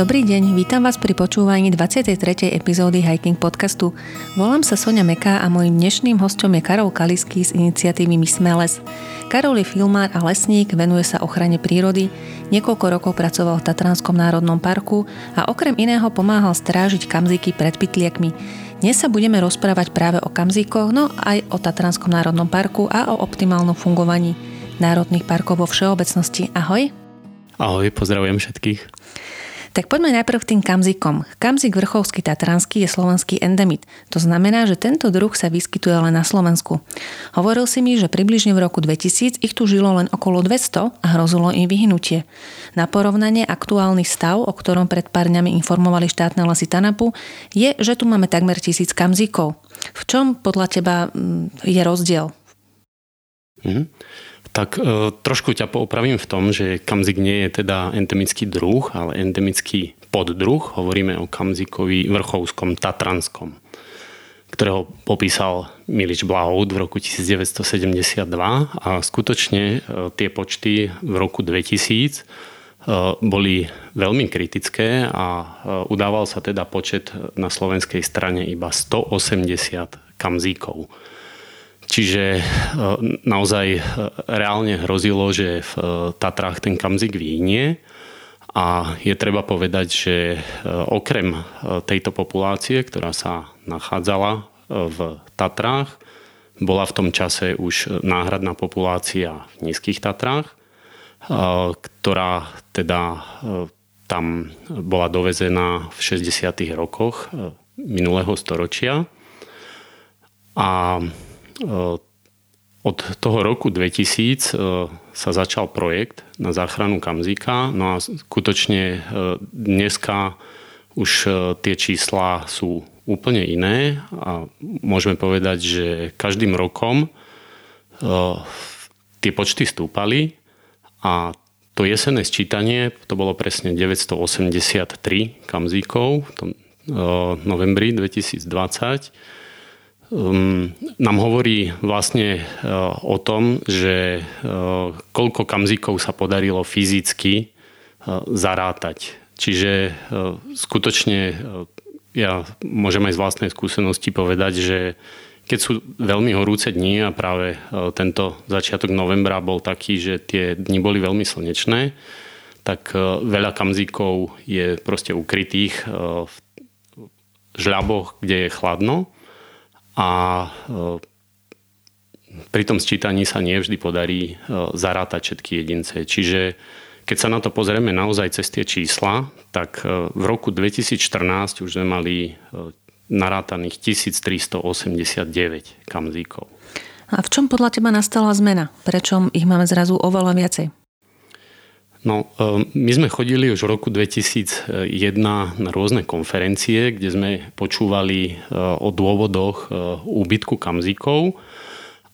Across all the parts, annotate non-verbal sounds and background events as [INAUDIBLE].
Dobrý deň, vítam vás pri počúvaní 23. epizódy Hiking podcastu. Volám sa Sonia Meká a môjim dnešným hostom je Karol Kalisky z iniciatívy My sme les. Karol je filmár a lesník, venuje sa ochrane prírody, niekoľko rokov pracoval v Tatranskom národnom parku a okrem iného pomáhal strážiť kamzíky pred pytliakmi. Dnes sa budeme rozprávať práve o kamzíkoch, no aj o Tatranskom národnom parku a o optimálnom fungovaní národných parkov vo všeobecnosti. Ahoj! Ahoj, pozdravujem všetkých. Tak poďme najprv k tým kamzikom. Kamzik vrchovský tatranský je slovenský endemit. To znamená, že tento druh sa vyskytuje len na Slovensku. Hovoril si mi, že približne v roku 2000 ich tu žilo len okolo 200 a hrozilo im vyhnutie. Na porovnanie aktuálny stav, o ktorom pred pár dňami informovali štátne lesy Tanapu, je, že tu máme takmer tisíc kamzikov. V čom podľa teba mm, je rozdiel? Mm. Tak e, trošku ťa poopravím v tom, že kamzik nie je teda endemický druh, ale endemický poddruh. Hovoríme o kamzikovi vrchovskom tatranskom, ktorého popísal Milič Blahoud v roku 1972 a skutočne e, tie počty v roku 2000 e, boli veľmi kritické a e, udával sa teda počet na slovenskej strane iba 180 kamzíkov. Čiže e, naozaj e, reálne hrozilo, že v e, Tatrách ten kamzik vyhnie a je treba povedať, že okrem tejto populácie, ktorá sa nachádzala v Tatrách, bola v tom čase už náhradná populácia v Nízkych Tatrách, ktorá teda tam bola dovezená v 60. rokoch minulého storočia. A od toho roku 2000 e, sa začal projekt na záchranu Kamzika, no a skutočne e, dneska už e, tie čísla sú úplne iné a môžeme povedať, že každým rokom tie počty stúpali a to jesenné sčítanie, to bolo presne 983 kamzíkov v tom novembri 2020 um, nám hovorí vlastne uh, o tom, že uh, koľko kamzikov sa podarilo fyzicky uh, zarátať. Čiže uh, skutočne uh, ja môžem aj z vlastnej skúsenosti povedať, že keď sú veľmi horúce dni a práve uh, tento začiatok novembra bol taký, že tie dni boli veľmi slnečné, tak uh, veľa kamzikov je proste ukrytých uh, v žľaboch, kde je chladno a e, pri tom sčítaní sa nevždy podarí e, zarátať všetky jedince. Čiže keď sa na to pozrieme naozaj cez tie čísla, tak e, v roku 2014 už sme mali narátaných 1389 kamzíkov. A v čom podľa teba nastala zmena? Prečo ich máme zrazu oveľa viacej? No, ehm, my sme chodili už v roku 2001 na rôzne konferencie, kde sme počúvali eh, o dôvodoch eh, úbytku kamzíkov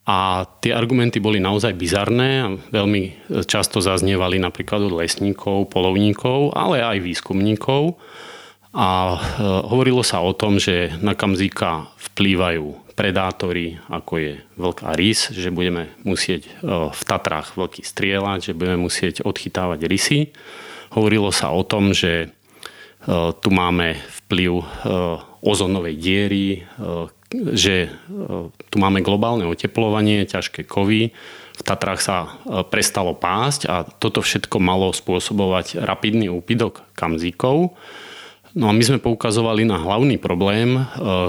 a tie argumenty boli naozaj bizarné a veľmi eh, často zaznievali napríklad od lesníkov, polovníkov, ale aj výskumníkov. A hovorilo sa o tom, že na kamzíka vplývajú predátory, ako je vlk a rys, že budeme musieť e, v Tatrách vlky strieľať, že budeme musieť odchytávať rysy. Hovorilo sa o tom, že e, tu máme vplyv e, ozonovej diery, že tu máme globálne oteplovanie, ťažké kovy, v Tatrách sa prestalo pásť a toto všetko malo spôsobovať rapidný úpidok kamzíkov No a my sme poukazovali na hlavný problém, e,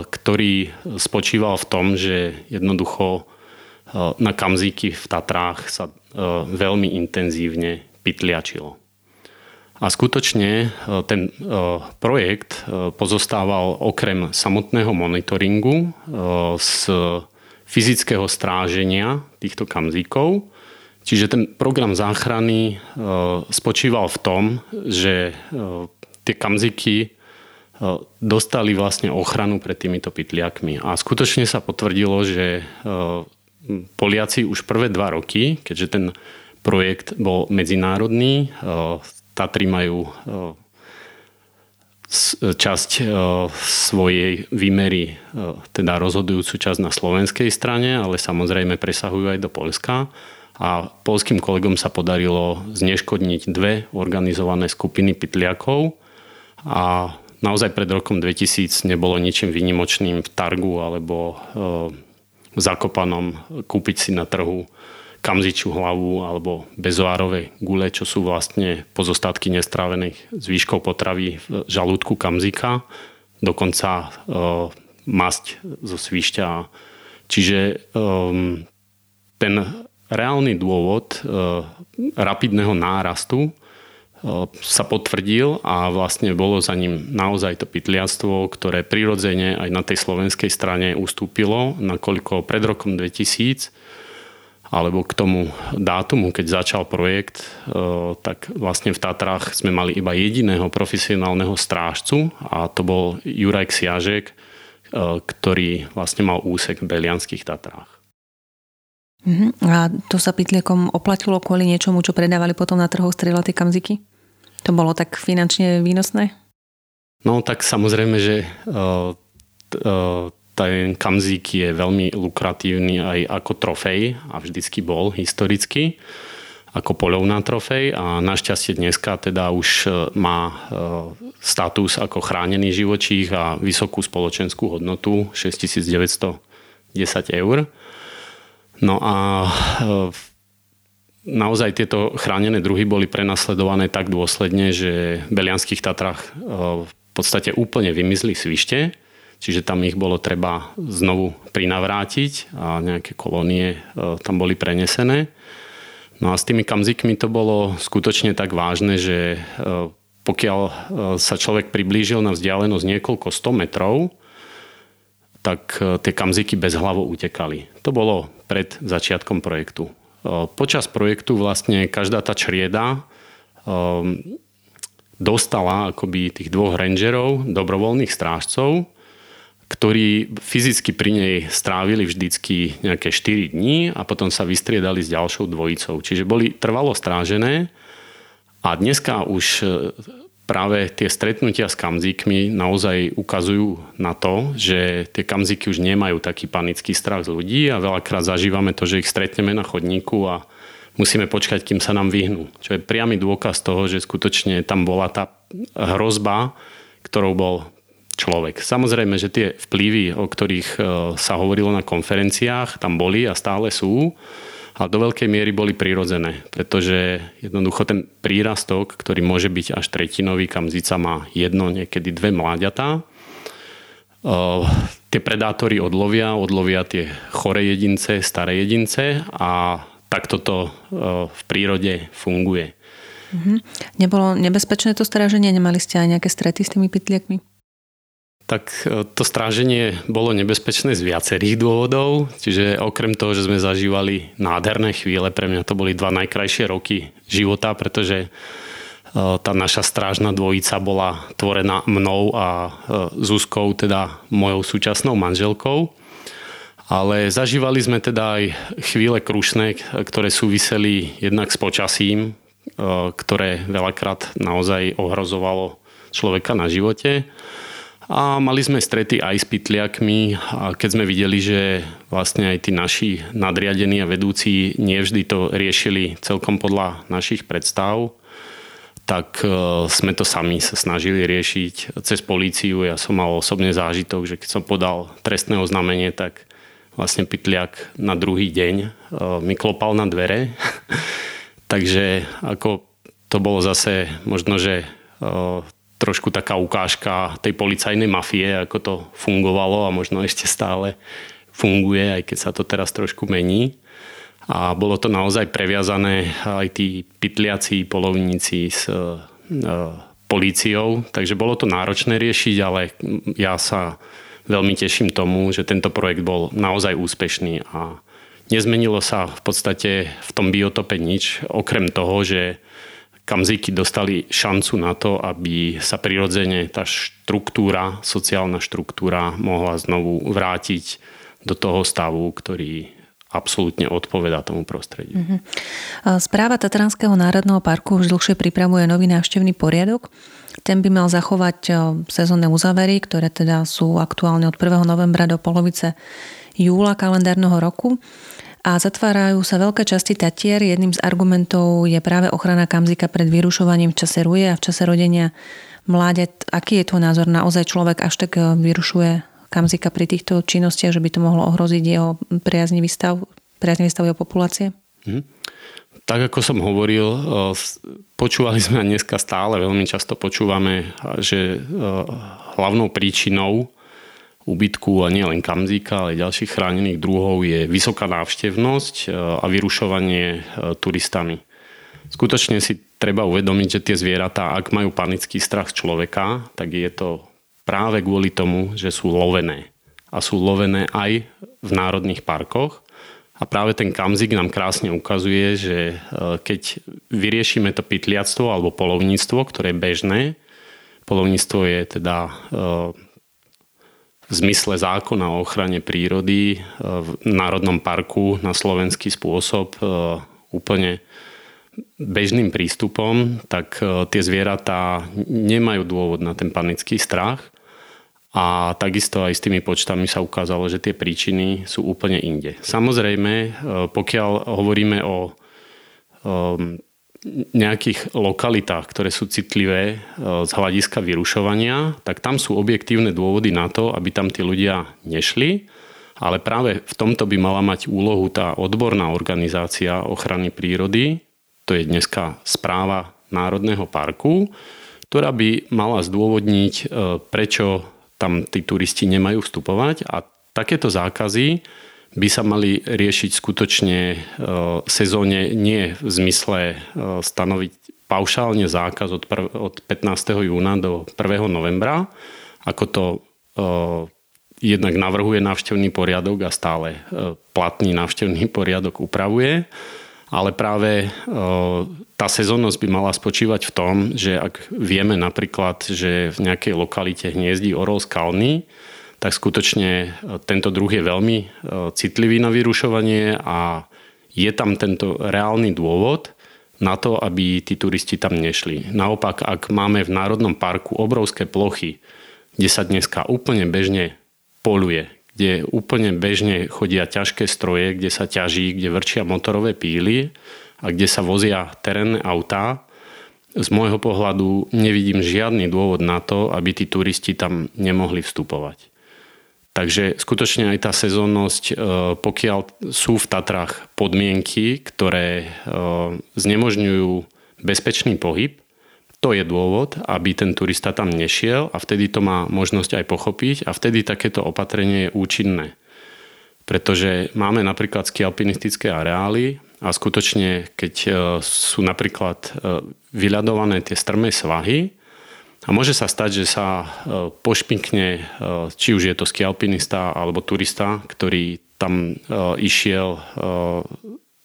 ktorý spočíval v tom, že jednoducho e, na kamzíky v Tatrách sa e, veľmi intenzívne pytliačilo. A skutočne ten projekt pozostával okrem samotného monitoringu z fyzického stráženia týchto kamzíkov. Čiže ten program záchrany spočíval v tom, že tie kamziky dostali vlastne ochranu pred týmito pytliakmi. A skutočne sa potvrdilo, že Poliaci už prvé dva roky, keďže ten projekt bol medzinárodný, Tatry majú časť svojej výmery, teda rozhodujúcu časť na slovenskej strane, ale samozrejme presahujú aj do Polska. A polským kolegom sa podarilo zneškodniť dve organizované skupiny pytliakov, a naozaj pred rokom 2000 nebolo ničím výnimočným v Targu alebo v Zakopanom kúpiť si na trhu kamzičú hlavu alebo bezoárové gule, čo sú vlastne pozostatky nestrávených zvyškov potravy v žalúdku kamzika, dokonca e, masť zo svišťa. Čiže um, ten reálny dôvod e, rapidného nárastu e, sa potvrdil a vlastne bolo za ním naozaj to pytliactvo, ktoré prirodzene aj na tej slovenskej strane ustúpilo, nakoľko pred rokom 2000 alebo k tomu dátumu, keď začal projekt, tak vlastne v Tatrách sme mali iba jediného profesionálneho strážcu a to bol Juraj Ksiažek, ktorý vlastne mal úsek v Belianských Tatrách. Uh-huh. A to sa pytliekom oplatilo kvôli niečomu, čo predávali potom na trhoch strieľaté kamziky? To bolo tak finančne výnosné? No tak samozrejme, že uh, uh, ten kamzík je veľmi lukratívny aj ako trofej a vždycky bol historicky ako polovná trofej a našťastie dneska teda už e, má status ako chránený živočích a vysokú spoločenskú hodnotu 6910 eur. No a e, naozaj tieto chránené druhy boli prenasledované tak dôsledne, že v Belianských Tatrách v podstate úplne vymizli svište Čiže tam ich bolo treba znovu prinavrátiť a nejaké kolónie e, tam boli prenesené. No a s tými kamzikmi to bolo skutočne tak vážne, že e, pokiaľ e, sa človek priblížil na vzdialenosť niekoľko 100 metrov, tak tie kamziky bez hlavo utekali. To bolo pred začiatkom projektu. Počas projektu vlastne každá tá črieda dostala akoby tých dvoch rangerov, dobrovoľných strážcov, ktorí fyzicky pri nej strávili vždycky nejaké 4 dní a potom sa vystriedali s ďalšou dvojicou. Čiže boli trvalo strážené a dneska už e, práve tie stretnutia s kamzíkmi naozaj ukazujú na to, že tie kamzíky už nemajú taký panický strach z ľudí a veľakrát zažívame to, že ich stretneme na chodníku a musíme počkať, kým sa nám vyhnú. Čo je priamy dôkaz toho, že skutočne tam bola tá hrozba, ktorou bol človek. Samozrejme, že tie vplyvy, o ktorých e, sa hovorilo na konferenciách, tam boli a stále sú, ale do veľkej miery boli prirodzené, pretože jednoducho ten prírastok, ktorý môže byť až tretinový, kam zica má jedno, niekedy dve mláďatá, e, tie predátory odlovia, odlovia tie chore jedince, staré jedince a takto to e, v prírode funguje. Mhm. Nebolo nebezpečné to stráženie? Nemali ste aj nejaké strety s tými pytliakmi? Tak e, to stráženie bolo nebezpečné z viacerých dôvodov. Čiže okrem toho, že sme zažívali nádherné chvíle, pre mňa to boli dva najkrajšie roky života, pretože e, tá naša strážna dvojica bola tvorená mnou a e, Zuzkou, teda mojou súčasnou manželkou. Ale zažívali sme teda aj chvíle krušné, ktoré súviseli jednak s počasím, ktoré veľakrát naozaj ohrozovalo človeka na živote a mali sme strety aj s pytliakmi a keď sme videli, že vlastne aj tí naši nadriadení a vedúci nevždy to riešili celkom podľa našich predstav, tak e, sme to sami sa snažili riešiť cez políciu. Ja som mal osobne zážitok, že keď som podal trestné oznámenie, tak vlastne pytliak na druhý deň e, mi klopal na dvere. [LAUGHS] Takže ako to bolo zase možno, že e, trošku taká ukážka tej policajnej mafie, ako to fungovalo a možno ešte stále funguje, aj keď sa to teraz trošku mení. A bolo to naozaj previazané aj tí pytliaci polovníci s e, políciou, takže bolo to náročné riešiť, ale ja sa veľmi teším tomu, že tento projekt bol naozaj úspešný a nezmenilo sa v podstate v tom biotope nič, okrem toho, že kamziky dostali šancu na to, aby sa prirodzene tá štruktúra, sociálna štruktúra mohla znovu vrátiť do toho stavu, ktorý absolútne odpovedá tomu prostrediu. Uh-huh. Správa Tatranského národného parku už dlhšie pripravuje nový návštevný poriadok. Ten by mal zachovať sezónne uzavery, ktoré teda sú aktuálne od 1. novembra do polovice júla kalendárneho roku a zatvárajú sa veľké časti Tatier. Jedným z argumentov je práve ochrana kamzika pred vyrušovaním v čase ruje a v čase rodenia mláďat. Aký je tvoj názor? Naozaj človek až tak e, vyrušuje kamzika pri týchto činnostiach, že by to mohlo ohroziť jeho priaznivý stav, priaznivý stav jeho populácie? Hmm. Tak ako som hovoril, e, počúvali sme dneska stále veľmi často počúvame, že hlavnou príčinou úbytku a nie len kamzíka, ale aj ďalších chránených druhov je vysoká návštevnosť a vyrušovanie turistami. Skutočne si treba uvedomiť, že tie zvieratá, ak majú panický strach človeka, tak je to práve kvôli tomu, že sú lovené. A sú lovené aj v národných parkoch. A práve ten kamzik nám krásne ukazuje, že e, keď vyriešime to pytliactvo alebo polovníctvo, ktoré je bežné, polovníctvo je teda e, v zmysle zákona o ochrane prírody e, v Národnom parku na slovenský spôsob úplne bežným prístupom, tak e, tie zvieratá nemajú dôvod na ten panický strach. A takisto aj s tými počtami sa ukázalo, že tie príčiny sú úplne inde. Samozrejme, e, pokiaľ hovoríme o e, nejakých lokalitách, ktoré sú citlivé z hľadiska vyrušovania, tak tam sú objektívne dôvody na to, aby tam tí ľudia nešli. Ale práve v tomto by mala mať úlohu tá odborná organizácia ochrany prírody, to je dneska správa Národného parku, ktorá by mala zdôvodniť, e, prečo tam tí turisti nemajú vstupovať a takéto zákazy by sa mali riešiť skutočne e, sezóne nie v zmysle e, stanoviť paušálne zákaz od, od 15. júna do 1. novembra, ako to jednak navrhuje návštevný poriadok a stále platný návštevný poriadok upravuje ale práve e, tá sezónnosť by mala spočívať v tom, že ak vieme napríklad, že v nejakej lokalite hniezdí orol skalný, tak skutočne e, tento druh je veľmi e, citlivý na vyrušovanie a je tam tento reálny dôvod na to, aby tí turisti tam nešli. Naopak, ak máme v Národnom parku obrovské plochy, kde sa dneska úplne bežne poluje, kde úplne bežne chodia ťažké stroje, kde sa ťaží, kde vrčia motorové píly a kde sa vozia terénne autá. Z môjho pohľadu nevidím žiadny dôvod na to, aby tí turisti tam nemohli vstupovať. Takže skutočne aj tá sezónnosť, e, pokiaľ sú v Tatrách podmienky, ktoré e, znemožňujú bezpečný pohyb, to je dôvod, aby ten turista tam nešiel a vtedy to má možnosť aj pochopiť a vtedy takéto opatrenie je účinné. Pretože máme napríklad skialpinistické areály a skutočne, keď e, sú napríklad vyľadované tie strmé svahy, a môže sa stať, že sa e, pošpinkne, či už je to skialpinista alebo turista, ktorý tam išiel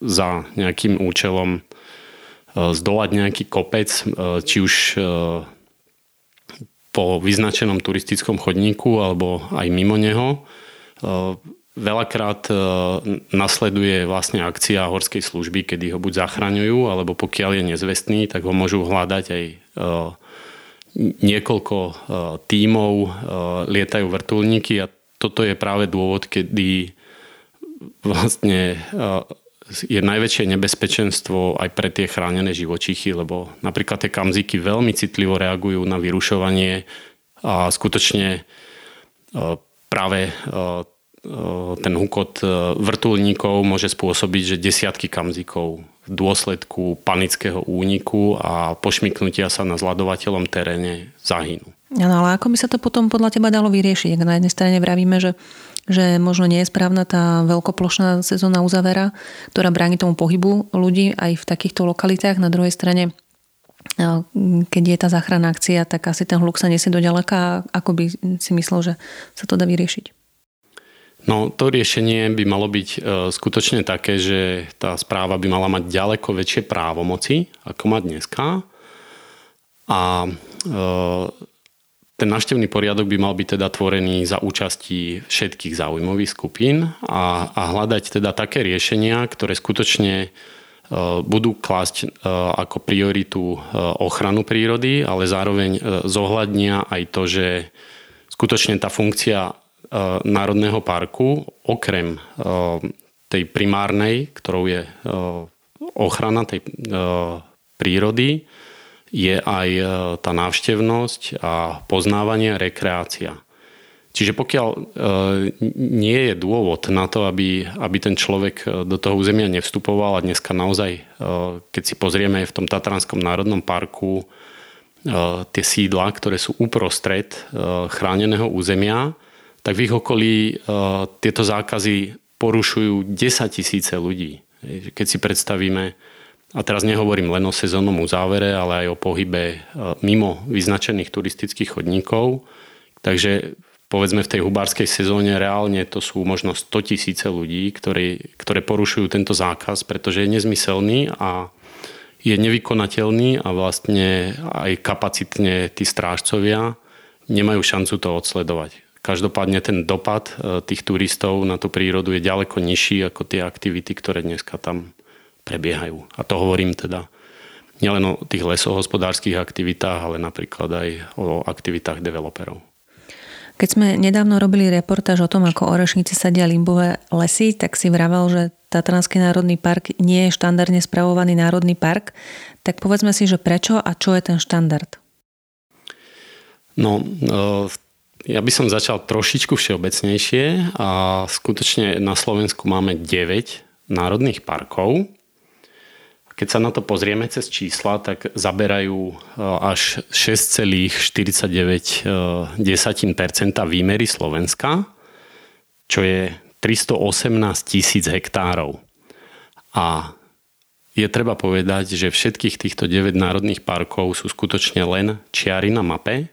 za nejakým účelom E, zdolať nejaký kopec, e, či už e, po vyznačenom turistickom chodníku alebo aj mimo neho. Veľakrát nasleduje vlastne akcia horskej služby, kedy ho buď zachraňujú, alebo pokiaľ je nezvestný, tak ho môžu hľadať aj niekoľko tímov, lietajú vrtulníky a toto je práve dôvod, kedy vlastne je najväčšie nebezpečenstvo aj pre tie chránené živočichy, lebo napríklad tie kamziky veľmi citlivo reagujú na vyrušovanie a skutočne e, práve e, e, ten hukot vrtulníkov môže spôsobiť, že desiatky kamzikov v dôsledku panického úniku a pošmiknutia sa na zladovateľom teréne zahynú. Ano, ale ako by sa to potom podľa teba dalo vyriešiť? Ak na jednej strane vravíme, že že možno nie je správna tá veľkoplošná sezónna uzavera, ktorá bráni tomu pohybu ľudí aj v takýchto lokalitách. Na druhej strane keď je tá záchranná akcia, tak asi ten hluk sa nesie do ďaleka. Ako by si myslel, že sa to dá vyriešiť? No to riešenie by malo byť e, skutočne také, že tá správa by mala mať ďaleko väčšie právomoci, ako má dneska. A e, ten návštevný poriadok by mal byť teda tvorený za účasti všetkých záujmových skupín a, a hľadať teda také riešenia, ktoré skutočne e, budú klásť e, ako prioritu e, ochranu prírody, ale zároveň zohľadnia aj to, že skutočne tá funkcia Národného parku, okrem tej primárnej, ktorou je ochrana tej prírody, je aj tá návštevnosť a poznávanie rekreácia. Čiže pokiaľ e, nie je dôvod na to, aby, aby ten človek e, do toho územia nevstupoval a dneska naozaj, e, keď si pozrieme v tom Tatranskom národnom parku tie sídla, ktoré sú uprostred chráneného územia, tak v ich okolí tieto zákazy porušujú 10 tisíce ľudí. Keď si predstavíme, a teraz nehovorím len o sezónnom uzávere, ale aj o pohybe mimo vyznačených turistických chodníkov, takže povedzme v tej hubárskej sezóne reálne to sú možno 100 tisíce ľudí, ktorí, ktoré porušujú tento zákaz, pretože je nezmyselný a je nevykonateľný a vlastne aj kapacitne tí strážcovia nemajú šancu to odsledovať. Každopádne ten dopad e, tých turistov na tú prírodu je ďaleko nižší ako tie aktivity, ktoré dneska tam prebiehajú. A to hovorím teda nielen o tých lesohospodárskych aktivitách, ale napríklad aj o aktivitách developerov. Keď sme nedávno robili reportáž o tom, ako orešníci sadia limbové lesy, tak si vravel, že Tatranský národný park nie je štandardne spravovaný národný park. Tak povedzme si, že prečo a čo je ten štandard? No, e, ja by som začal trošičku všeobecnejšie a skutočne na Slovensku máme 9 národných parkov keď sa na to pozrieme cez čísla, tak zaberajú e, až 6,49% výmery Slovenska, čo je 318 tisíc hektárov. A je treba povedať, že všetkých týchto 9 národných parkov sú skutočne len čiary na mape,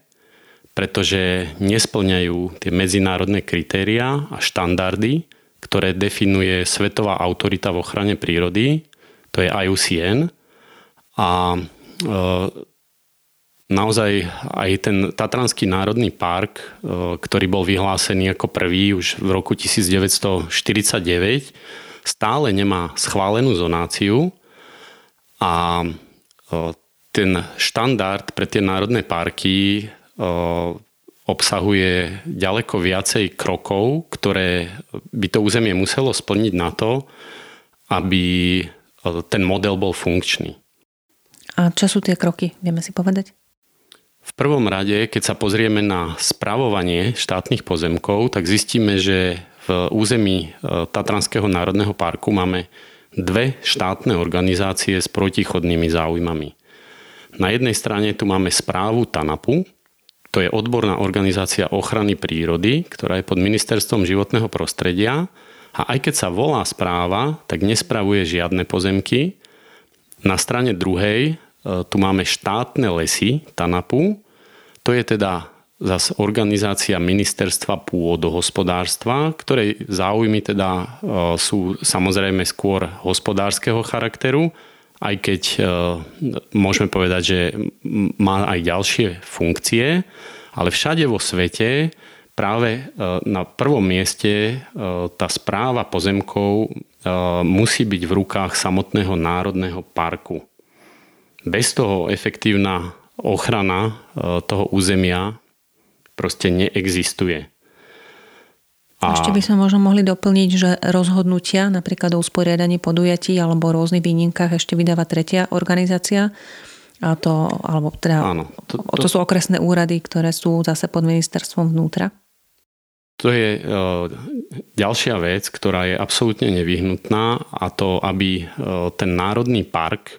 pretože nesplňajú tie medzinárodné kritériá a štandardy, ktoré definuje Svetová autorita v ochrane prírody to je IUCN. A e, naozaj aj ten Tatranský národný park, e, ktorý bol vyhlásený ako prvý už v roku 1949, stále nemá schválenú zonáciu a e, ten štandard pre tie národné parky obsahuje ďaleko viacej krokov, ktoré by to územie muselo splniť na to, aby ten model bol funkčný. A čo sú tie kroky, vieme si povedať? V prvom rade, keď sa pozrieme na spravovanie štátnych pozemkov, tak zistíme, že v území e, Tatranského národného parku máme dve štátne organizácie s protichodnými záujmami. Na jednej strane tu máme správu TANAPu, to je odborná organizácia ochrany prírody, ktorá je pod ministerstvom životného prostredia a aj keď sa volá správa, tak nespravuje žiadne pozemky. Na strane druhej e, tu máme štátne lesy TANAPu. To je teda zase organizácia ministerstva pôdohospodárstva, ktorej záujmy teda e, sú samozrejme skôr hospodárskeho charakteru, aj keď e, môžeme povedať, že má aj ďalšie funkcie, ale všade vo svete práve e, na prvom mieste e, tá správa pozemkov musí byť v rukách samotného národného parku. Bez toho efektívna ochrana toho územia proste neexistuje. A... Ešte by sme možno mohli doplniť, že rozhodnutia napríklad o usporiadaní podujatí alebo o rôznych výnimkách ešte vydáva tretia organizácia. A to, alebo teda, Áno, to, to... to sú okresné úrady, ktoré sú zase pod ministerstvom vnútra. To je e, ďalšia vec, ktorá je absolútne nevyhnutná a to, aby e, ten národný park e,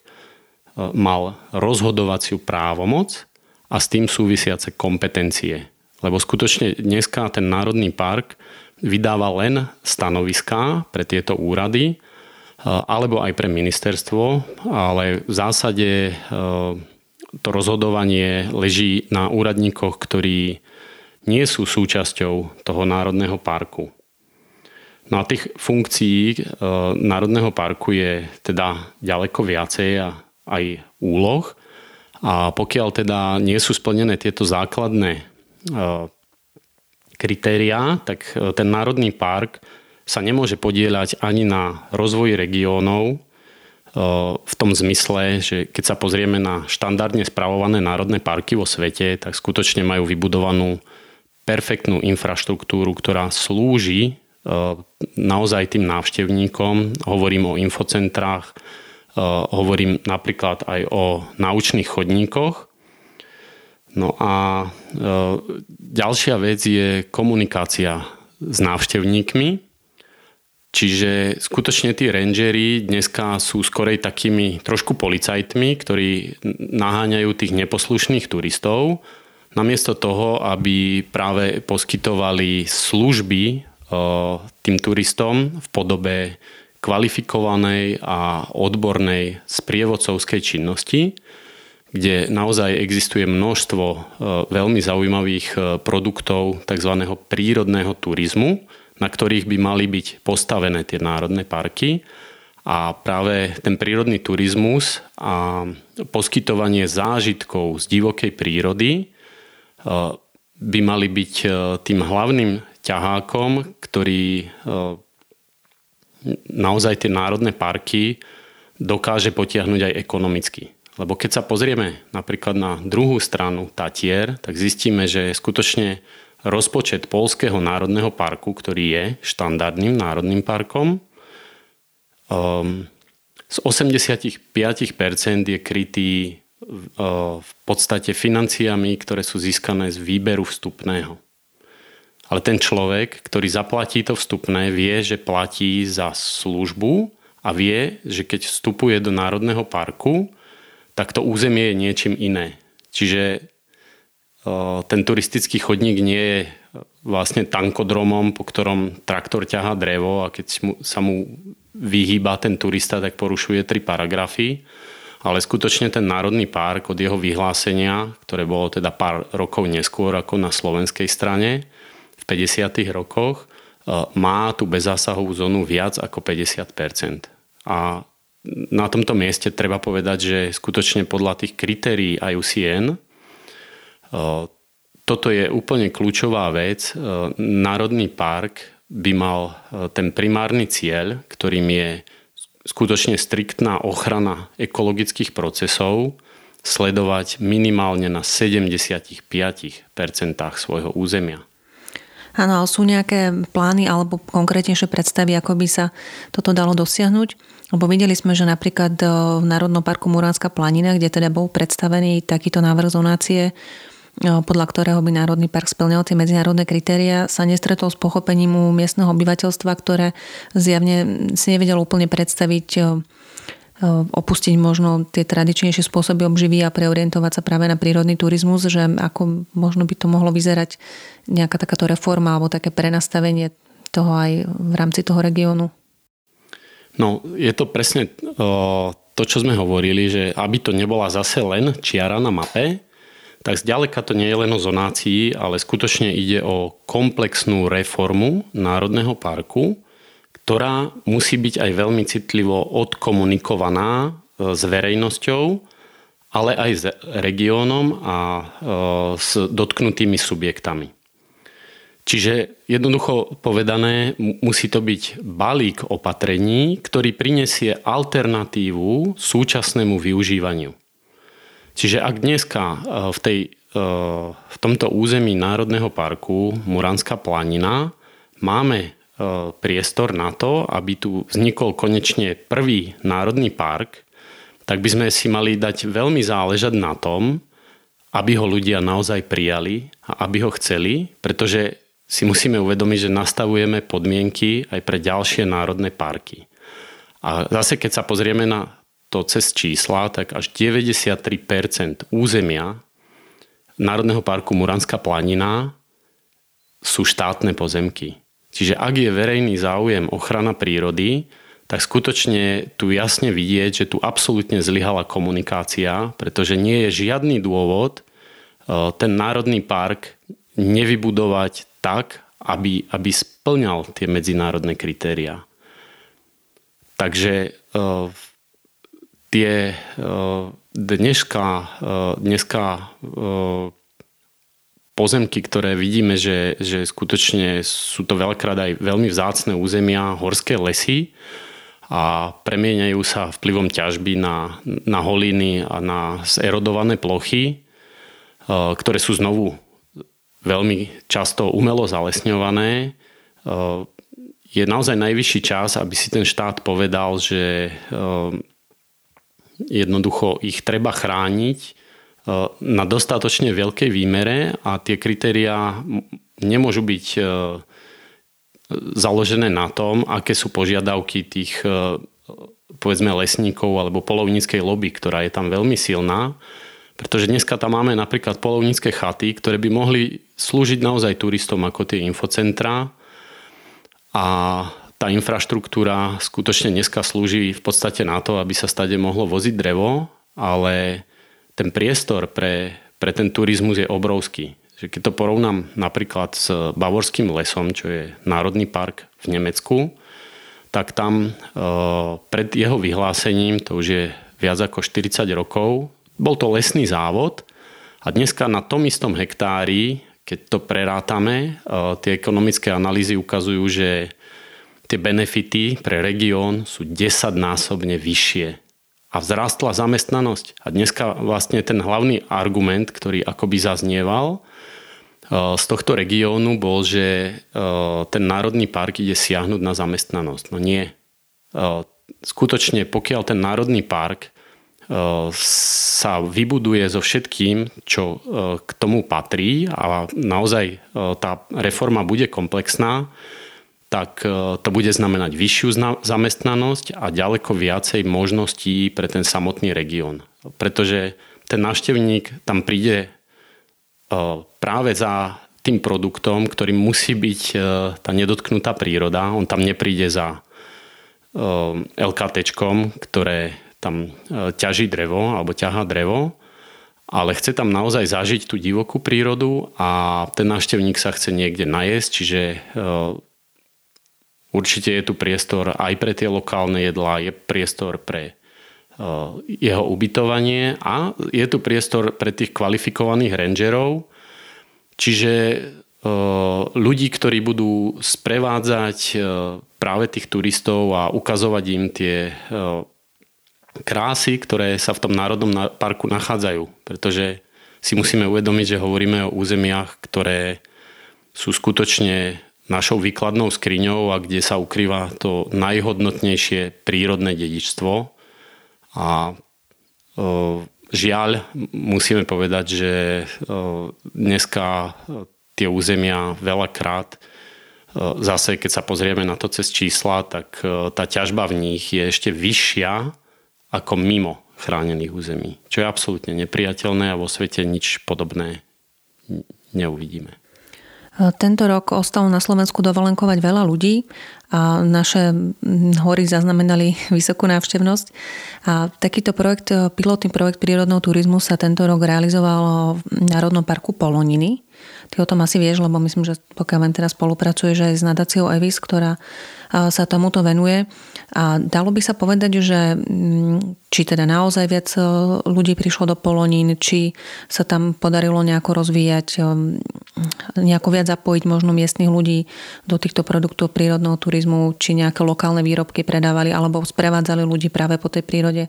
mal rozhodovaciu právomoc a s tým súvisiace kompetencie. Lebo skutočne dneska ten národný park vydáva len stanoviská pre tieto úrady alebo aj pre ministerstvo, ale v zásade to rozhodovanie leží na úradníkoch, ktorí nie sú súčasťou toho národného parku. No a tých funkcií e, národného parku je teda ďaleko viacej a aj úloh. A pokiaľ teda nie sú splnené tieto základné e, kritériá, tak e, ten národný park sa nemôže podieľať ani na rozvoji regiónov, v tom zmysle, že keď sa pozrieme na štandardne spravované národné parky vo svete, tak skutočne majú vybudovanú perfektnú infraštruktúru, ktorá slúži e, naozaj tým návštevníkom. Hovorím o infocentrách, hovorím napríklad aj o naučných chodníkoch. No a ďalšia vec je komunikácia s návštevníkmi. Čiže skutočne tí rangeri dneska sú skorej takými trošku policajtmi, ktorí naháňajú tých neposlušných turistov, namiesto toho, aby práve poskytovali služby tým turistom v podobe kvalifikovanej a odbornej sprievodcovskej činnosti, kde naozaj existuje množstvo veľmi zaujímavých produktov tzv. prírodného turizmu, na ktorých by mali byť postavené tie národné parky. A práve ten prírodný turizmus a poskytovanie zážitkov z divokej prírody e, by mali byť e, tým hlavným ťahákom, ktorý e, naozaj tie národné parky dokáže potiahnuť aj ekonomicky. Lebo keď sa pozrieme napríklad na druhú stranu Tatier, tak zistíme, že skutočne rozpočet Polského národného parku, ktorý je štandardným národným parkom, um, z 85% je krytý uh, v podstate financiami, ktoré sú získané z výberu vstupného. Ale ten človek, ktorý zaplatí to vstupné, vie, že platí za službu a vie, že keď vstupuje do Národného parku, tak to územie je niečím iné. Čiže ten turistický chodník nie je vlastne tankodromom, po ktorom traktor ťahá drevo a keď sa mu vyhýba ten turista, tak porušuje tri paragrafy. Ale skutočne ten národný park od jeho vyhlásenia, ktoré bolo teda pár rokov neskôr ako na slovenskej strane, v 50. rokoch, má tú bezzásahovú zónu viac ako 50 A na tomto mieste treba povedať, že skutočne podľa tých kritérií IUCN toto je úplne kľúčová vec. Národný park by mal ten primárny cieľ, ktorým je skutočne striktná ochrana ekologických procesov, sledovať minimálne na 75% svojho územia. Áno, ale sú nejaké plány alebo konkrétnejšie predstavy, ako by sa toto dalo dosiahnuť? Lebo videli sme, že napríklad v Národnom parku Muránska planina, kde teda bol predstavený takýto návrh zonácie, podľa ktorého by Národný park splňal tie medzinárodné kritéria, sa nestretol s pochopením u miestneho obyvateľstva, ktoré zjavne si nevedelo úplne predstaviť opustiť možno tie tradičnejšie spôsoby obživy a preorientovať sa práve na prírodný turizmus, že ako možno by to mohlo vyzerať nejaká takáto reforma alebo také prenastavenie toho aj v rámci toho regiónu? No, je to presne to, čo sme hovorili, že aby to nebola zase len čiara na mape, tak zďaleka to nie je len o zonácii, ale skutočne ide o komplexnú reformu Národného parku, ktorá musí byť aj veľmi citlivo odkomunikovaná e, s verejnosťou, ale aj s regiónom a e, s dotknutými subjektami. Čiže jednoducho povedané, musí to byť balík opatrení, ktorý prinesie alternatívu súčasnému využívaniu. Čiže ak dneska e, v, tej, e, v tomto území Národného parku Muranská planina máme e, priestor na to, aby tu vznikol konečne prvý národný park, tak by sme si mali dať veľmi záležať na tom, aby ho ľudia naozaj prijali a aby ho chceli, pretože si musíme uvedomiť, že nastavujeme podmienky aj pre ďalšie národné parky. A zase, keď sa pozrieme na to cez čísla, tak až 93% územia Národného parku Muranská planina sú štátne pozemky. Čiže ak je verejný záujem ochrana prírody, tak skutočne tu jasne vidieť, že tu absolútne zlyhala komunikácia, pretože nie je žiadny dôvod e, ten národný park nevybudovať tak, aby, aby splňal tie medzinárodné kritériá. Takže e, tie dneska, dneska pozemky, ktoré vidíme, že, že skutočne sú to veľkrát aj veľmi vzácne územia, horské lesy a premieňajú sa vplyvom ťažby na, na holiny a na zerodované plochy, ktoré sú znovu veľmi často umelo zalesňované. Je naozaj najvyšší čas, aby si ten štát povedal, že jednoducho ich treba chrániť na dostatočne veľkej výmere a tie kritériá nemôžu byť založené na tom, aké sú požiadavky tých povedzme lesníkov alebo polovníckej lobby, ktorá je tam veľmi silná. Pretože dneska tam máme napríklad polovnícke chaty, ktoré by mohli slúžiť naozaj turistom ako tie infocentrá. A tá infraštruktúra skutočne dneska slúži v podstate na to, aby sa stade mohlo voziť drevo, ale ten priestor pre, pre ten turizmus je obrovský. Keď to porovnám napríklad s Bavorským lesom, čo je národný park v Nemecku, tak tam e, pred jeho vyhlásením, to už je viac ako 40 rokov, bol to lesný závod a dneska na tom istom hektári, keď to prerátame, e, tie ekonomické analýzy ukazujú, že tie benefity pre región sú 10 násobne vyššie. A vzrástla zamestnanosť. A dneska vlastne ten hlavný argument, ktorý akoby zaznieval e, z tohto regiónu bol, že e, ten národný park ide siahnuť na zamestnanosť. No nie. Skutočne, pokiaľ ten národný park sa vybuduje so všetkým, čo e, k tomu patrí a naozaj e, tá reforma bude komplexná, tak e, to bude znamenať vyššiu zamestnanosť a ďaleko viacej možností pre ten samotný región. Pretože ten návštevník tam príde práve za tým produktom, ktorým musí byť tá nedotknutá príroda. On tam nepríde za LKT, ktoré tam e, ťaží drevo alebo ťahá drevo, ale chce tam naozaj zažiť tú divokú prírodu a ten návštevník sa chce niekde najesť, čiže e, určite je tu priestor aj pre tie lokálne jedlá, je priestor pre e, jeho ubytovanie a je tu priestor pre tých kvalifikovaných rangerov, čiže ľudí, ktorí budú sprevádzať práve tých turistov a ukazovať im tie krásy, ktoré sa v tom národnom parku nachádzajú. Pretože si musíme uvedomiť, že hovoríme o územiach, ktoré sú skutočne našou výkladnou skriňou a kde sa ukrýva to najhodnotnejšie prírodné dedičstvo. A žiaľ, musíme povedať, že dneska tie územia veľakrát zase, keď sa pozrieme na to cez čísla, tak tá ťažba v nich je ešte vyššia ako mimo chránených území. Čo je absolútne nepriateľné a vo svete nič podobné neuvidíme. Tento rok ostalo na Slovensku dovolenkovať veľa ľudí a naše hory zaznamenali [LAUGHS] vysokú návštevnosť. A takýto projekt, pilotný projekt prírodného turizmu sa tento rok realizoval v Národnom parku Poloniny. Ty o tom asi vieš, lebo myslím, že pokiaľ len teraz spolupracuješ aj s nadáciou Evis, ktorá sa tomuto venuje. A dalo by sa povedať, že mm, či teda naozaj viac e, ľudí prišlo do Polonín, či sa tam podarilo nejako rozvíjať, e, nejako viac zapojiť možno miestnych ľudí do týchto produktov prírodného turizmu, či nejaké lokálne výrobky predávali alebo sprevádzali ľudí práve po tej prírode.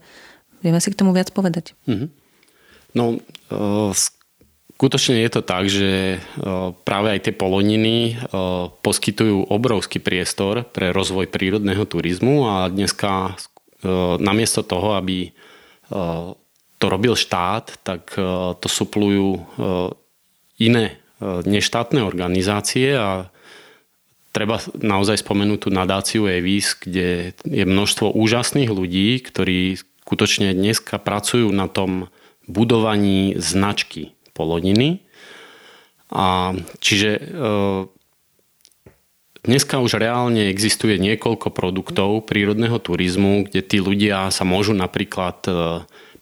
Vieme si k tomu viac povedať? Mm-hmm. No, uh, Skutočne je to tak, že práve aj tie poloniny poskytujú obrovský priestor pre rozvoj prírodného turizmu a dneska namiesto toho, aby to robil štát, tak to suplujú iné neštátne organizácie a treba naozaj spomenúť tú nadáciu EVIS, kde je množstvo úžasných ľudí, ktorí skutočne dneska pracujú na tom budovaní značky poloniny. A čiže e, dneska už reálne existuje niekoľko produktov prírodného turizmu, kde tí ľudia sa môžu napríklad e,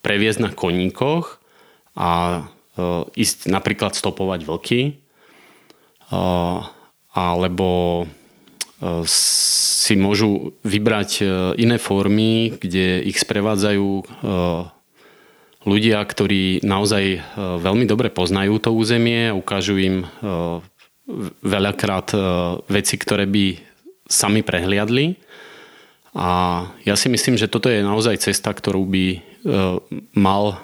previesť na koníkoch a e, ísť napríklad stopovať vlky alebo si môžu vybrať iné formy, kde ich sprevádzajú ľudia, ktorí naozaj e, veľmi dobre poznajú to územie, ukážu im e, veľakrát e, veci, ktoré by sami prehliadli. A ja si myslím, že toto je naozaj cesta, ktorú by mal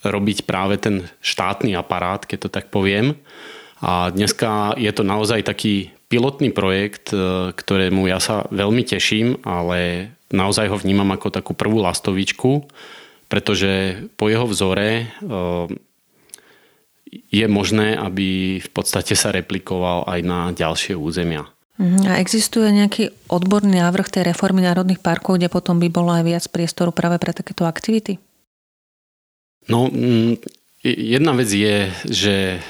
robiť práve ten štátny aparát, keď to tak poviem. A dneska je to naozaj taký pilotný projekt, ktorému ja sa veľmi teším, ale naozaj ho vnímam ako takú prvú lastovičku, pretože po jeho vzore je možné, aby v podstate sa replikoval aj na ďalšie územia. Mhm. A existuje nejaký odborný návrh tej reformy národných parkov, kde potom by bolo aj viac priestoru práve pre takéto aktivity? No, mm, jedna vec je, že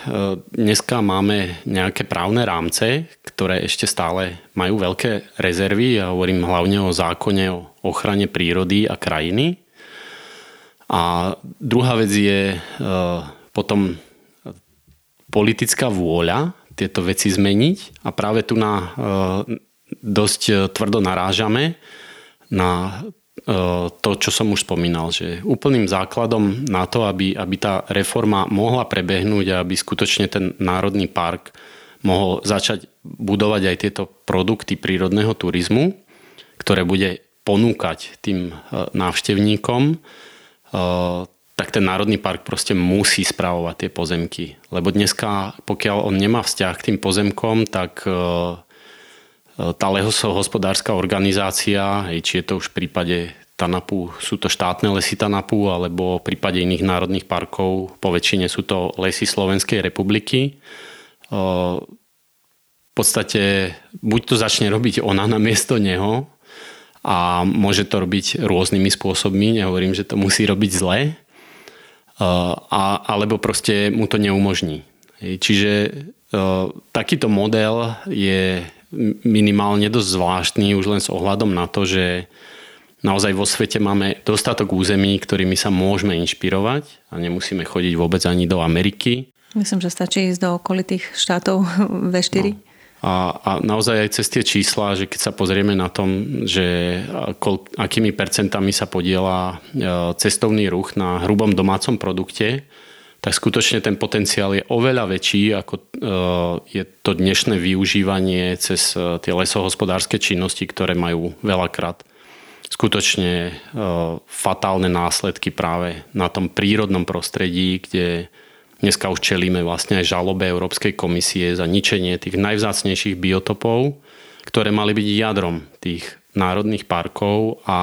dneska máme nejaké právne rámce, ktoré ešte stále majú veľké rezervy. Ja hovorím hlavne o zákone o ochrane prírody a krajiny. A druhá vec je e, potom politická vôľa tieto veci zmeniť. A práve tu na e, dosť e, tvrdo narážame na to, čo som už spomínal, že úplným základom na to, aby, aby tá reforma mohla prebehnúť a aby skutočne ten národný park mohol začať budovať aj tieto produkty prírodného turizmu, ktoré bude ponúkať tým návštevníkom, tak ten národný park proste musí správovať tie pozemky. Lebo dneska, pokiaľ on nemá vzťah k tým pozemkom, tak e, e, tá lehospodárska organizácia, či je to už v prípade Tanapu, sú to štátne lesy Tanapu, alebo v prípade iných národných parkov, po väčšine sú to lesy Slovenskej republiky. V podstate buď to začne robiť ona na miesto neho a môže to robiť rôznymi spôsobmi, nehovorím, že to musí robiť zle, a, alebo proste mu to neumožní. Čiže e, takýto model je minimálne dosť zvláštny už len s ohľadom na to, že naozaj vo svete máme dostatok území, ktorými sa môžeme inšpirovať a nemusíme chodiť vôbec ani do Ameriky. Myslím, že stačí ísť do okolitých štátov V4. No. A, a naozaj aj cez tie čísla, že keď sa pozrieme na tom, že kol, akými percentami sa podiela e, cestovný ruch na hrubom domácom produkte, tak skutočne ten potenciál je oveľa väčší, ako e, je to dnešné využívanie cez e, tie lesohospodárske činnosti, ktoré majú veľakrát skutočne fatálne následky práve na tom prírodnom prostredí, kde Dneska už čelíme vlastne aj žalobe Európskej komisie za ničenie tých najvzácnejších biotopov, ktoré mali byť jadrom tých národných parkov a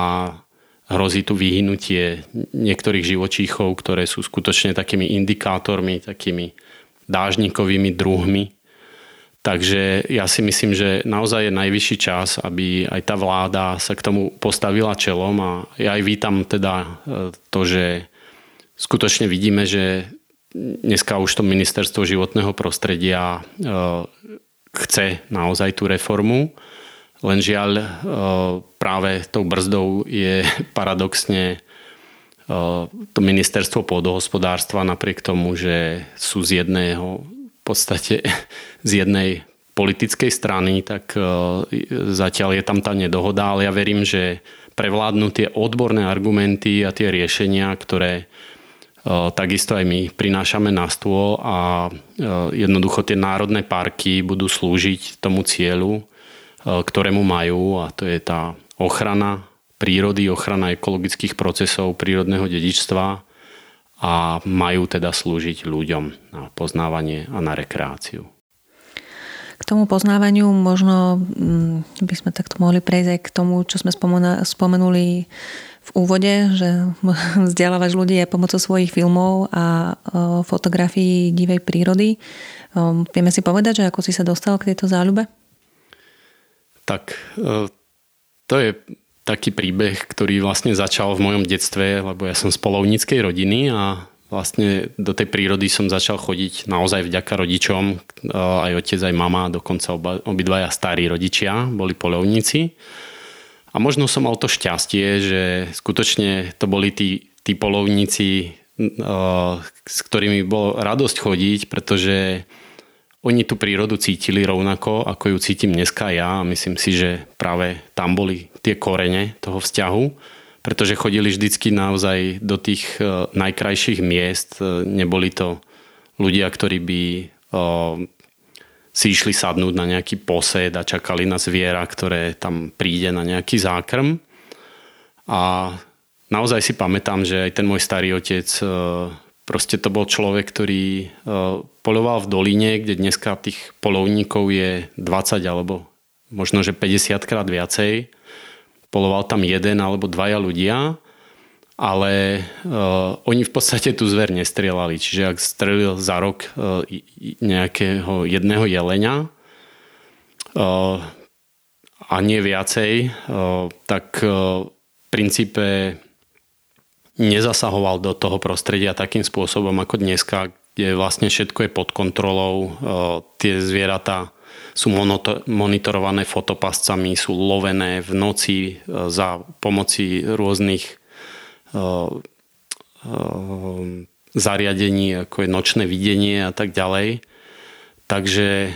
hrozí tu vyhnutie niektorých živočíchov, ktoré sú skutočne takými indikátormi, takými dážnikovými druhmi. Takže ja si myslím, že naozaj je najvyšší čas, aby aj tá vláda sa k tomu postavila čelom a ja aj vítam teda e, to, že skutočne vidíme, že dneska už to ministerstvo životného prostredia e, chce naozaj tú reformu, len žiaľ e, práve tou brzdou je [LAUGHS] paradoxne e, to ministerstvo pôdohospodárstva napriek tomu, že sú z jedného v podstate [LAUGHS] z jednej politickej strany, tak zatiaľ je tam tá nedohoda, ale ja verím, že prevládnu tie odborné argumenty a tie riešenia, ktoré takisto aj my prinášame na stôl a jednoducho tie národné parky budú slúžiť tomu cieľu, ktorému majú a to je tá ochrana prírody, ochrana ekologických procesov prírodného dedičstva a majú teda slúžiť ľuďom na poznávanie a na rekreáciu. K tomu poznávaniu možno mm, by sme takto mohli prejsť aj k tomu, čo sme spomenuli v úvode, že [LAUGHS] vzdelávaš ľudí aj pomocou svojich filmov a fotografií divej prírody. Vieme si povedať, že ako si sa dostal k tejto záľube? Tak e, to je taký príbeh, ktorý vlastne začal v mojom detstve, lebo ja som z polovníckej rodiny a vlastne do tej prírody som začal chodiť naozaj vďaka rodičom, e, aj otec, aj mama, dokonca obidvaja starí rodičia boli polovníci. A možno som mal to šťastie, že skutočne to boli tí, tí polovníci, s ktorými bolo radosť chodiť, pretože oni tú prírodu cítili rovnako, ako ju cítim dneska ja a myslím si, že práve tam boli tie korene toho vzťahu, pretože chodili vždycky naozaj do tých najkrajších miest. Neboli to ľudia, ktorí by si išli sadnúť na nejaký posed a čakali na zviera, ktoré tam príde na nejaký zákrm. A naozaj si pamätám, že aj ten môj starý otec e, proste to bol človek, ktorý e, poloval v doline, kde dneska tých polovníkov je 20 alebo možno, že 50 krát viacej. poloval tam jeden alebo dvaja ľudia, ale uh, oni v podstate tú zver nestrieľali. Čiže ak strelil za rok uh, nejakého jedného jelenia uh, a nie viacej, uh, tak uh, v princípe nezasahoval do toho prostredia takým spôsobom ako dneska, kde vlastne všetko je pod kontrolou. Uh, tie zvieratá sú monitorované fotopascami, sú lovené v noci za pomoci rôznych zariadení, ako je nočné videnie a tak ďalej. Takže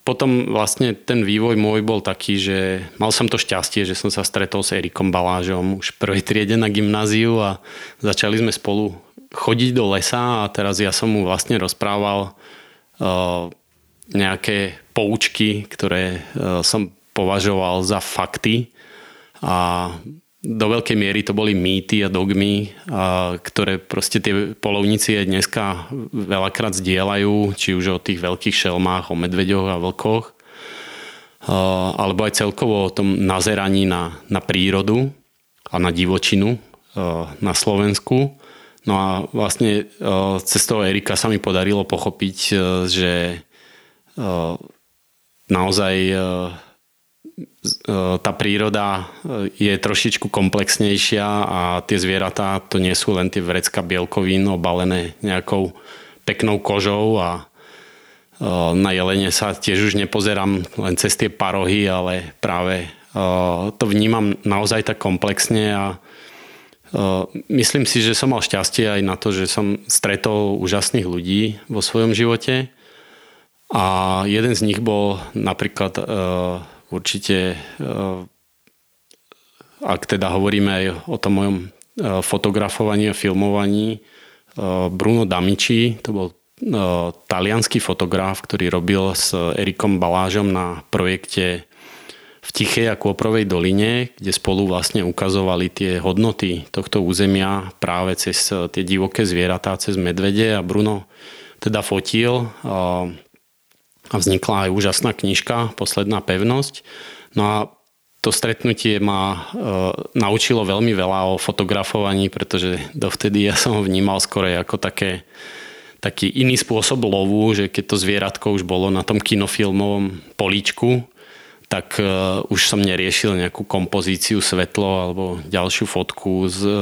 potom vlastne ten vývoj môj bol taký, že mal som to šťastie, že som sa stretol s Erikom Balážom už v prvej triede na gymnáziu a začali sme spolu chodiť do lesa a teraz ja som mu vlastne rozprával nejaké poučky, ktoré som považoval za fakty a do veľkej miery to boli mýty a dogmy, a, ktoré proste tie polovníci aj dneska veľakrát zdieľajú, či už o tých veľkých šelmách, o medveďoch a vlkoch, a, alebo aj celkovo o tom nazeraní na, na prírodu a na divočinu a, na Slovensku. No a vlastne cez toho Erika sa mi podarilo pochopiť, že naozaj E, tá príroda e, je trošičku komplexnejšia a tie zvieratá to nie sú len tie vrecka bielkovín obalené nejakou peknou kožou a e, na jelene sa tiež už nepozerám len cez tie parohy, ale práve to vnímam naozaj tak komplexne a myslím si, že som mal šťastie aj na to, že som stretol úžasných ľudí vo svojom živote a jeden z nich bol napríklad určite, eh, ak teda hovoríme aj o tom mojom eh, fotografovaní a filmovaní, eh, Bruno Damici, to bol talianský fotograf, ktorý robil s Erikom Balážom na projekte v Tichej a Kôprovej doline, kde spolu vlastne ukazovali tie hodnoty tohto územia práve cez tie divoké zvieratá, cez medvede. A Bruno teda fotil a vznikla aj úžasná knižka Posledná pevnosť. No a to stretnutie ma e, naučilo veľmi veľa o fotografovaní, pretože dovtedy ja som ho vnímal skôr ako také, taký iný spôsob lovu, že keď to zvieratko už bolo na tom kinofilmovom políčku, tak e, už som neriešil nejakú kompozíciu svetlo alebo ďalšiu fotku s e,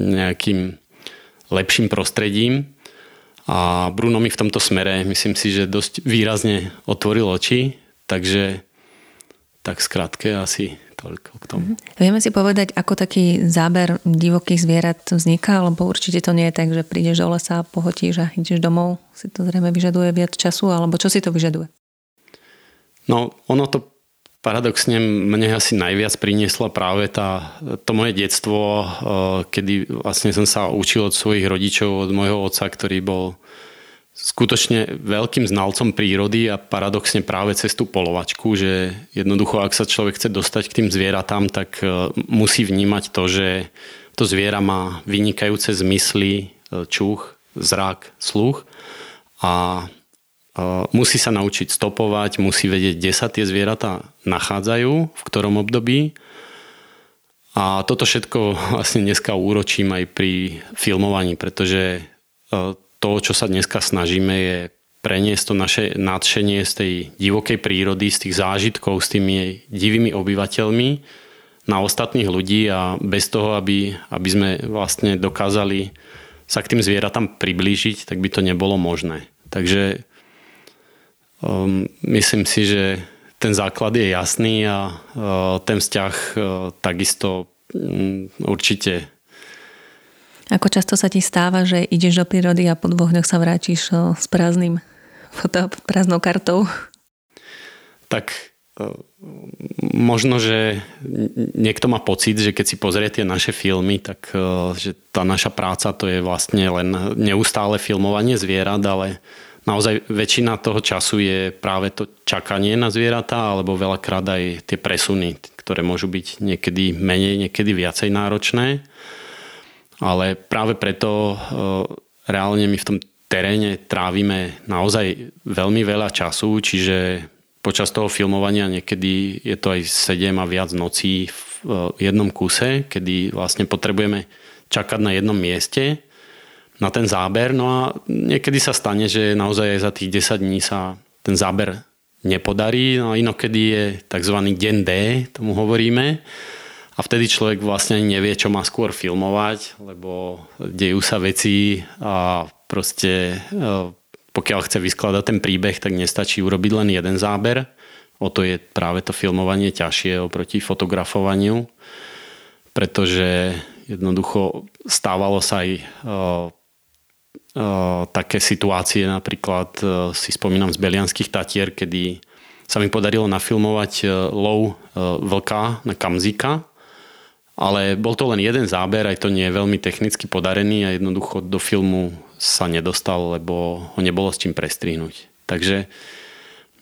nejakým lepším prostredím. A Bruno mi v tomto smere, myslím si, že dosť výrazne otvoril oči, takže tak skrátke asi toľko k tomu. Mm-hmm. Vieme si povedať, ako taký záber divokých zvierat vzniká, lebo určite to nie je tak, že prídeš do lesa, pohotíš a ideš domov. Si to zrejme vyžaduje viac času, alebo čo si to vyžaduje? No, ono to paradoxne mne asi najviac priniesla práve tá, to moje detstvo, eh, kedy vlastne som sa učil od svojich rodičov, od môjho otca, ktorý bol skutočne veľkým znalcom prírody a paradoxne práve cez tú polovačku, že jednoducho, ak sa človek chce dostať k tým zvieratám, tak eh, musí vnímať to, že to zviera má vynikajúce zmysly, eh, čuch, zrak, sluch. A musí sa naučiť stopovať, musí vedieť, kde sa tie zvieratá nachádzajú, v ktorom období. A toto všetko vlastne dneska úročím aj pri filmovaní, pretože to, čo sa dneska snažíme, je preniesť to naše nadšenie z tej divokej prírody, z tých zážitkov s tými divými obyvateľmi na ostatných ľudí a bez toho, aby, aby sme vlastne dokázali sa k tým zvieratám priblížiť, tak by to nebolo možné. Takže um, myslím si, že ten základ je jasný a uh, ten vzťah uh, takisto um, určite. Ako často sa ti stáva, že ideš do prírody a po dvoch dňoch sa vrátiš uh, s prázdnym prázdnou kartou? Tak uh, možno, že niekto má pocit, že keď si pozrie tie naše filmy, tak uh, že tá naša práca to je vlastne len neustále filmovanie zvierat, ale naozaj väčšina toho času je práve to čakanie na zvieratá alebo veľakrát aj tie presuny, ktoré môžu byť niekedy menej, niekedy viacej náročné. Ale práve preto e, reálne my v tom teréne trávime naozaj veľmi veľa času, čiže počas toho filmovania niekedy je to aj 7 a viac nocí v jednom kuse, kedy vlastne potrebujeme čakať na jednom mieste na ten záber. No a niekedy sa stane, že naozaj aj za tých 10 dní sa ten záber nepodarí. No a inokedy je tzv. deň D, tomu hovoríme. A vtedy človek vlastne ani nevie, čo má skôr filmovať, lebo dejú sa veci a proste e, pokiaľ chce vyskladať ten príbeh, tak nestačí urobiť len jeden záber. O to je práve to filmovanie ťažšie oproti fotografovaniu, pretože jednoducho stávalo sa aj uh, také situácie, napríklad si spomínam z Belianských Tatier, kedy sa mi podarilo nafilmovať lov vlka na kamzika, ale bol to len jeden záber, aj to nie je veľmi technicky podarený a jednoducho do filmu sa nedostal, lebo ho nebolo s čím prestrihnúť. Takže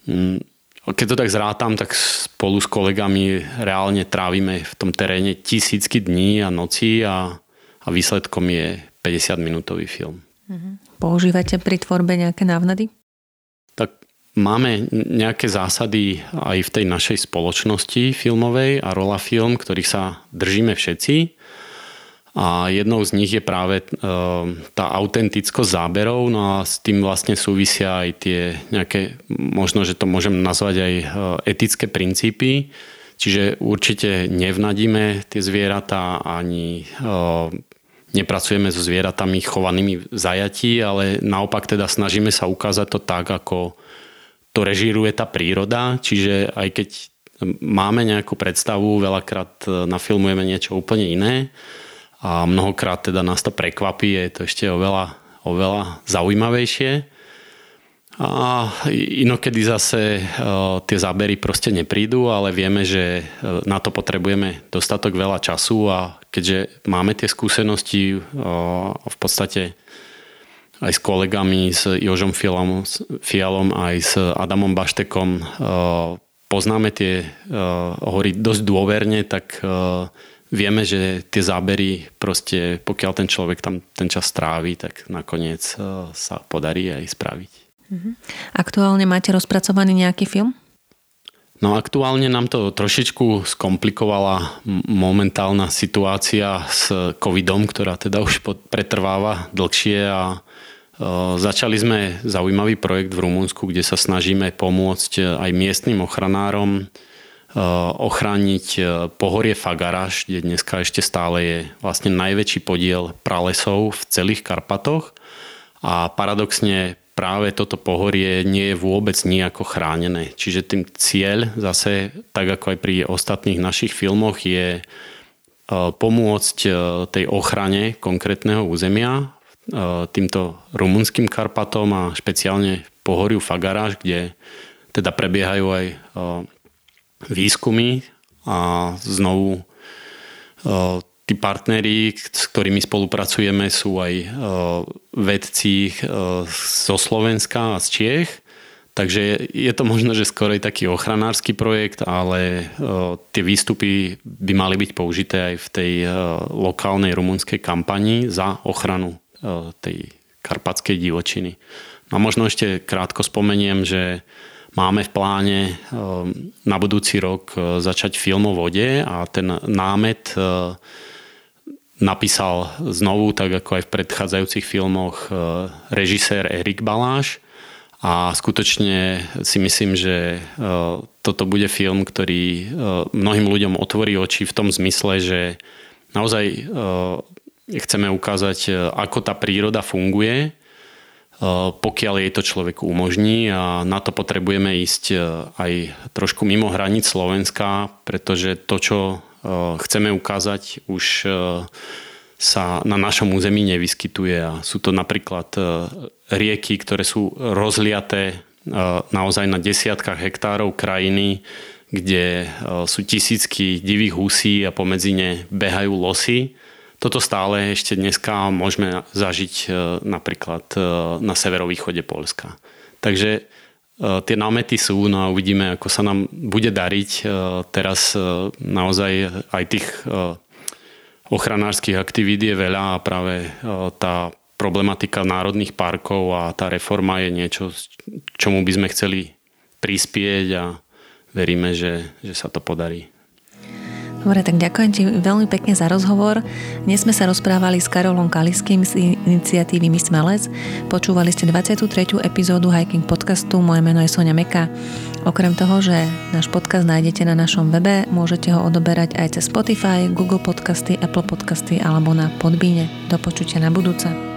mm, keď to tak zrátam, tak spolu s kolegami reálne trávime v tom teréne tisícky dní a noci a, a výsledkom je 50-minútový film. Mhm. Používate pri tvorbe nejaké návnady? Tak máme nejaké zásady aj v tej našej spoločnosti filmovej a rola film, ktorých sa držíme všetci. A jednou z nich je práve e, tá autentickosť záberov, no a s tým vlastne súvisia aj tie nejaké, možno, že to môžem nazvať aj e, etické princípy, čiže určite nevnadíme tie zvieratá ani e, nepracujeme so zvieratami chovanými v zajatí, ale naopak teda snažíme sa ukázať to tak, ako to režíruje tá príroda, čiže aj keď máme nejakú predstavu, veľakrát nafilmujeme niečo úplne iné, a mnohokrát teda nás to prekvapí, je to ešte oveľa, oveľa zaujímavejšie. A inokedy zase uh, tie zábery proste neprídu, ale vieme, že uh, na to potrebujeme dostatok veľa času a keďže máme tie skúsenosti v podstate aj s kolegami, s Jožom Fialom, aj s Adamom Baštekom poznáme tie hory dosť dôverne, tak vieme, že tie zábery proste, pokiaľ ten človek tam ten čas strávi, tak nakoniec sa podarí aj spraviť. Mhm. Aktuálne máte rozpracovaný nejaký film? No aktuálne nám to trošičku skomplikovala momentálna situácia s covidom, ktorá teda už pretrváva dlhšie a e, začali sme zaujímavý projekt v Rumunsku, kde sa snažíme pomôcť aj miestnym ochranárom Eh, ochrániť pohorie Fagaraš, kde dneska ešte stále je vlastne najväčší podiel pralesov v celých Karpatoch. A paradoxne práve toto pohorie nie je vôbec nejako chránené. Čiže tým cieľ zase, tak ako aj pri ostatných našich filmoch, je eh, pomôcť tej ochrane konkrétneho územia týmto rumunským Karpatom a špeciálne pohoriu Fagaráš, kde teda prebiehajú aj výskumy a znovu e, tí partneri, s ktorými spolupracujeme, sú aj e, vedci e, zo Slovenska a z Čiech. Takže je to možno, že skoro aj taký ochranársky projekt, ale tie výstupy by mali byť použité aj v tej lokálnej rumunskej kampani za ochranu tej karpatskej divočiny. A možno ešte krátko spomeniem, že Máme v pláne na budúci rok e, začať film o vode a ten námet e, napísal znovu, tak ako aj v predchádzajúcich filmoch, e, režisér Erik Baláš. A skutočne si myslím, že toto bude film, ktorý mnohým ľuďom otvorí oči v tom zmysle, že naozaj chceme ukázať, ako tá príroda funguje pokiaľ jej to človek umožní a na to potrebujeme ísť aj trošku mimo hranic Slovenska, pretože to, čo chceme ukázať, už sa na našom území nevyskytuje a sú to napríklad rieky, ktoré sú rozliaté naozaj na desiatkách hektárov krajiny, kde sú tisícky divých husí a pomedzi ne behajú losy toto stále ešte dneska môžeme zažiť napríklad na severovýchode Polska. Takže tie námety sú, no a uvidíme, ako sa nám bude dariť. Teraz naozaj aj tých ochranárskych aktivít je veľa a práve tá problematika národných parkov a tá reforma je niečo, čomu by sme chceli prispieť a veríme, že, že sa to podarí. Dobre, tak ďakujem ti veľmi pekne za rozhovor. Dnes sme sa rozprávali s Karolom Kaliským z iniciatívy My Smelec. Počúvali ste 23. epizódu Hiking podcastu. Moje meno je Sonia Meka. Okrem toho, že náš podcast nájdete na našom webe, môžete ho odoberať aj cez Spotify, Google Podcasty, Apple Podcasty alebo na Podbíne. Do počutia na budúce.